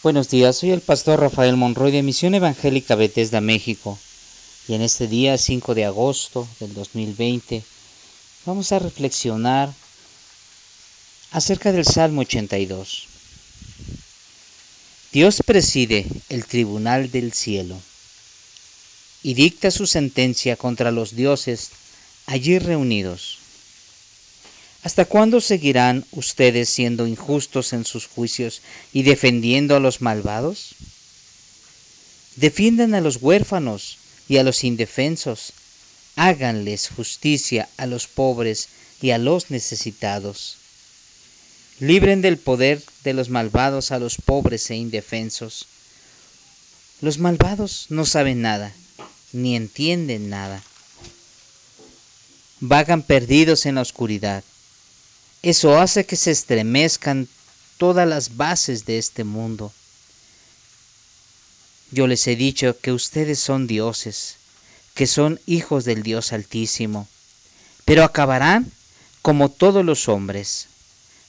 Buenos días, soy el pastor Rafael Monroy de Misión Evangélica Bethesda, México. Y en este día 5 de agosto del 2020 vamos a reflexionar acerca del Salmo 82. Dios preside el tribunal del cielo y dicta su sentencia contra los dioses allí reunidos. ¿Hasta cuándo seguirán ustedes siendo injustos en sus juicios y defendiendo a los malvados? Defiendan a los huérfanos y a los indefensos. Háganles justicia a los pobres y a los necesitados. Libren del poder de los malvados a los pobres e indefensos. Los malvados no saben nada, ni entienden nada. Vagan perdidos en la oscuridad eso hace que se estremezcan todas las bases de este mundo. Yo les he dicho que ustedes son dioses, que son hijos del Dios Altísimo, pero acabarán como todos los hombres,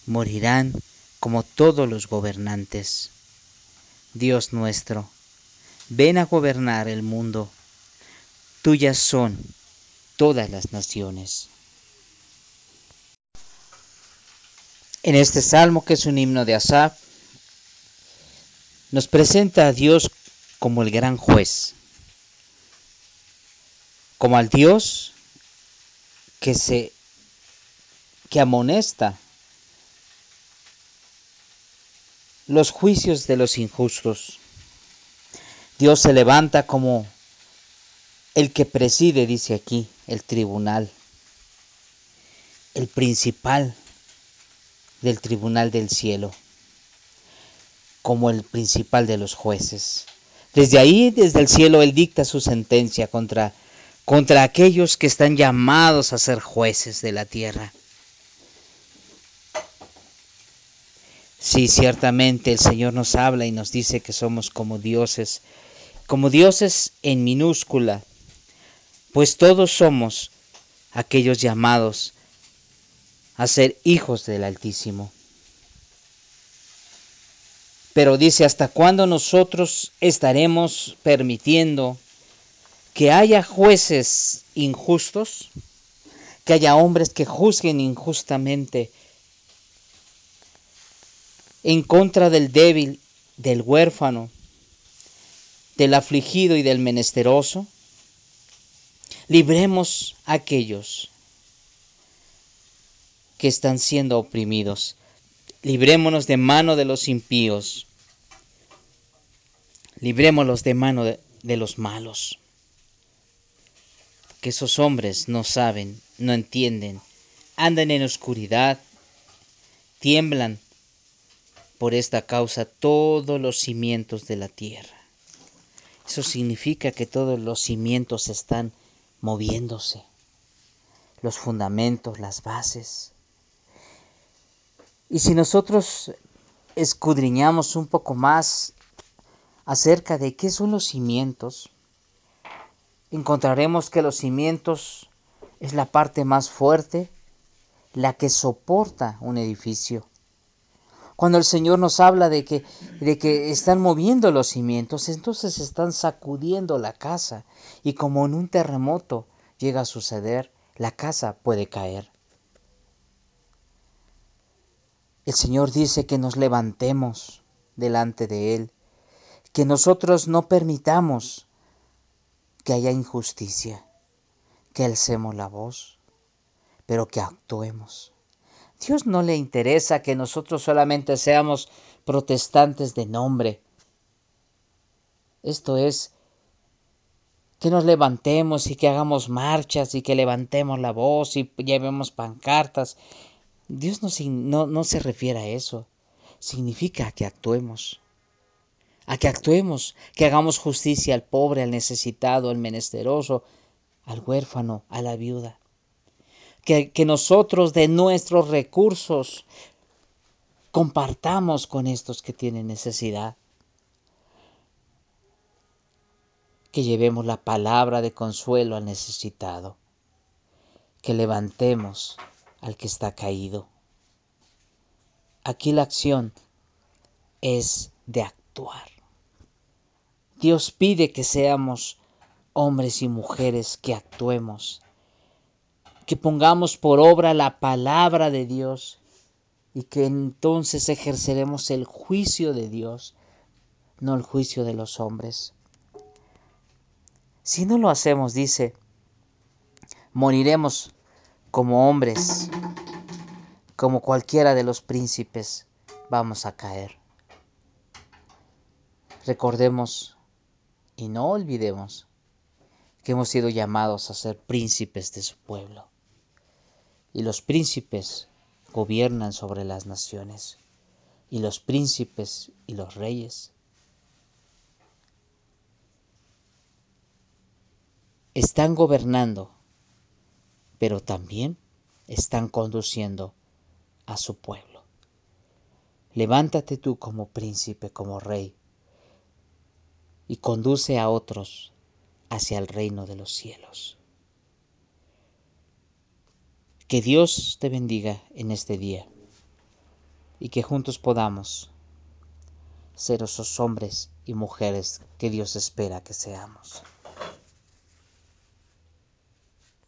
morirán como todos los gobernantes. Dios nuestro, ven a gobernar el mundo. Tuyas son todas las naciones. En este salmo, que es un himno de Asaf, nos presenta a Dios como el gran juez, como al Dios que se que amonesta los juicios de los injustos. Dios se levanta como el que preside, dice aquí, el tribunal, el principal del tribunal del cielo, como el principal de los jueces. Desde ahí, desde el cielo, Él dicta su sentencia contra, contra aquellos que están llamados a ser jueces de la tierra. Sí, ciertamente el Señor nos habla y nos dice que somos como dioses, como dioses en minúscula, pues todos somos aquellos llamados a ser hijos del Altísimo. Pero dice, ¿hasta cuándo nosotros estaremos permitiendo que haya jueces injustos? Que haya hombres que juzguen injustamente en contra del débil, del huérfano, del afligido y del menesteroso? Libremos a aquellos que están siendo oprimidos. Librémonos de mano de los impíos. Librémonos de mano de, de los malos. Que esos hombres no saben, no entienden, andan en oscuridad, tiemblan por esta causa todos los cimientos de la tierra. Eso significa que todos los cimientos están moviéndose, los fundamentos, las bases. Y si nosotros escudriñamos un poco más acerca de qué son los cimientos, encontraremos que los cimientos es la parte más fuerte, la que soporta un edificio. Cuando el Señor nos habla de que, de que están moviendo los cimientos, entonces están sacudiendo la casa y como en un terremoto llega a suceder, la casa puede caer. El Señor dice que nos levantemos delante de Él, que nosotros no permitamos que haya injusticia, que alcemos la voz, pero que actuemos. Dios no le interesa que nosotros solamente seamos protestantes de nombre. Esto es, que nos levantemos y que hagamos marchas y que levantemos la voz y llevemos pancartas Dios no, se refiere a eso. Significa que actuemos. A que actuemos, que hagamos justicia al pobre, al necesitado, al menesteroso, al huérfano, a la viuda. Que nosotros de nuestros recursos compartamos con estos que tienen necesidad. Que llevemos la palabra de consuelo al necesitado. Que levantemos al que está caído. Aquí la acción es de actuar. Dios pide que seamos hombres y mujeres que actuemos, que pongamos por obra la palabra de Dios y que entonces ejerceremos el juicio de Dios, no el juicio de los hombres. Si no lo hacemos, dice, moriremos como hombres, como cualquiera de los príncipes, vamos a caer. Recordemos y no olvidemos que hemos sido llamados a ser príncipes de su pueblo. Y los príncipes gobiernan sobre las naciones. Y los príncipes y los reyes están gobernando, pero también están conduciendo a su pueblo. Levántate tú como príncipe, como rey, y conduce a otros hacia el reino de los cielos. Que Dios te bendiga en este día y que juntos podamos ser esos hombres y mujeres que Dios espera que seamos.